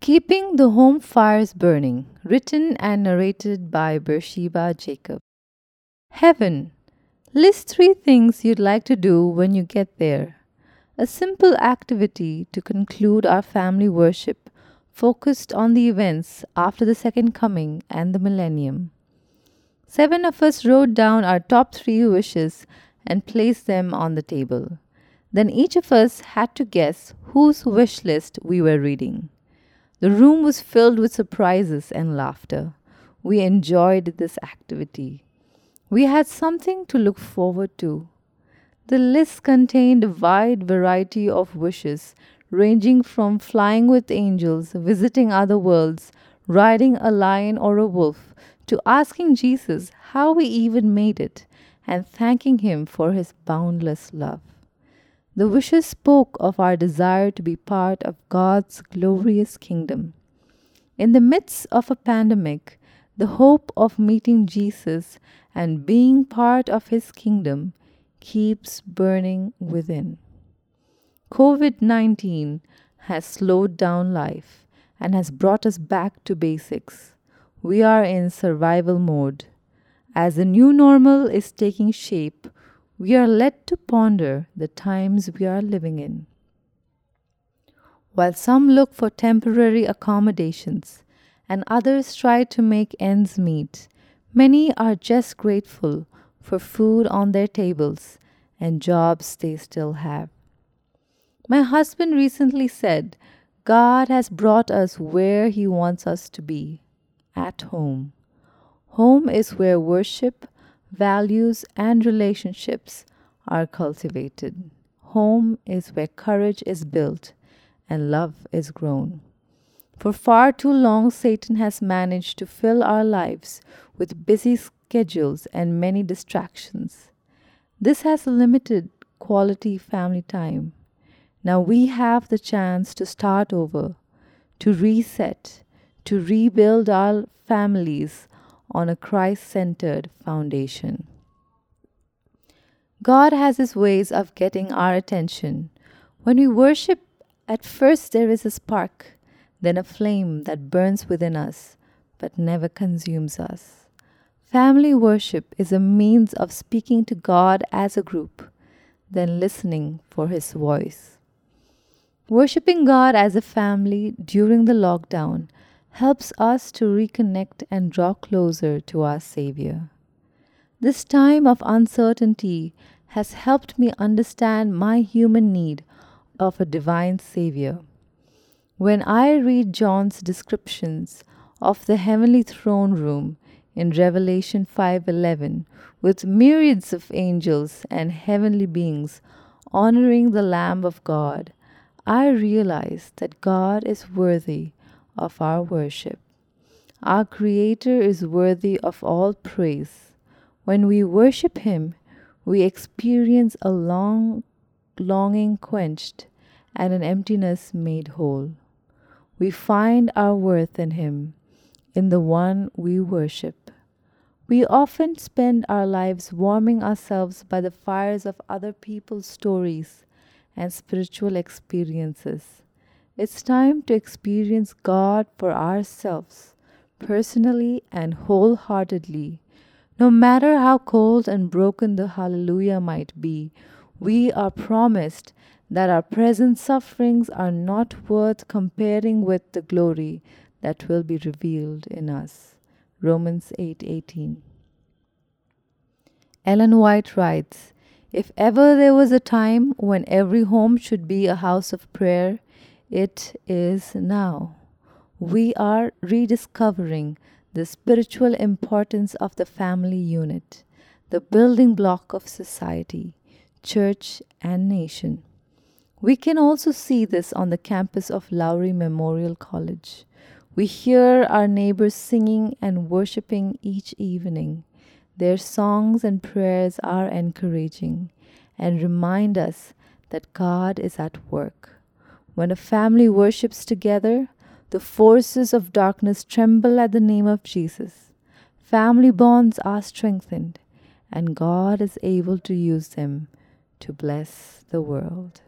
Keeping the Home Fires Burning, written and narrated by Beersheba Jacob. Heaven. List three things you'd like to do when you get there. A simple activity to conclude our family worship focused on the events after the Second Coming and the Millennium. Seven of us wrote down our top three wishes and placed them on the table. Then each of us had to guess whose wish list we were reading. The room was filled with surprises and laughter. We enjoyed this activity. We had something to look forward to. The list contained a wide variety of wishes, ranging from flying with angels, visiting other worlds, riding a lion or a wolf, to asking Jesus how we even made it and thanking Him for His boundless love. The wishes spoke of our desire to be part of God's glorious kingdom. In the midst of a pandemic, the hope of meeting Jesus and being part of His kingdom keeps burning within. COVID 19 has slowed down life and has brought us back to basics. We are in survival mode. As the new normal is taking shape, we are led to ponder the times we are living in. While some look for temporary accommodations and others try to make ends meet, many are just grateful for food on their tables and jobs they still have. My husband recently said, God has brought us where He wants us to be at home. Home is where worship, values, and relationships are cultivated. Home is where courage is built and love is grown. For far too long, Satan has managed to fill our lives with busy schedules and many distractions. This has limited quality family time. Now we have the chance to start over, to reset, to rebuild our families on a Christ centered foundation. God has his ways of getting our attention. When we worship, at first there is a spark, then a flame that burns within us but never consumes us. Family worship is a means of speaking to God as a group, then listening for his voice. Worshipping God as a family during the lockdown helps us to reconnect and draw closer to our Savior. This time of uncertainty has helped me understand my human need of a divine Savior. When I read John's descriptions of the heavenly throne room in Revelation 5:11 with myriads of angels and heavenly beings honoring the lamb of God, I realize that God is worthy of our worship. Our Creator is worthy of all praise. When we worship Him, we experience a long longing quenched and an emptiness made whole. We find our worth in Him, in the one we worship. We often spend our lives warming ourselves by the fires of other people's stories and spiritual experiences. It's time to experience God for ourselves, personally and wholeheartedly. No matter how cold and broken the hallelujah might be, we are promised that our present sufferings are not worth comparing with the glory that will be revealed in us. Romans 8:18. 8, Ellen White writes, if ever there was a time when every home should be a house of prayer, it is now. We are rediscovering the spiritual importance of the family unit, the building block of society, church, and nation. We can also see this on the campus of Lowry Memorial College. We hear our neighbors singing and worshiping each evening. Their songs and prayers are encouraging and remind us that God is at work. When a family worships together, the forces of darkness tremble at the name of Jesus. Family bonds are strengthened, and God is able to use them to bless the world.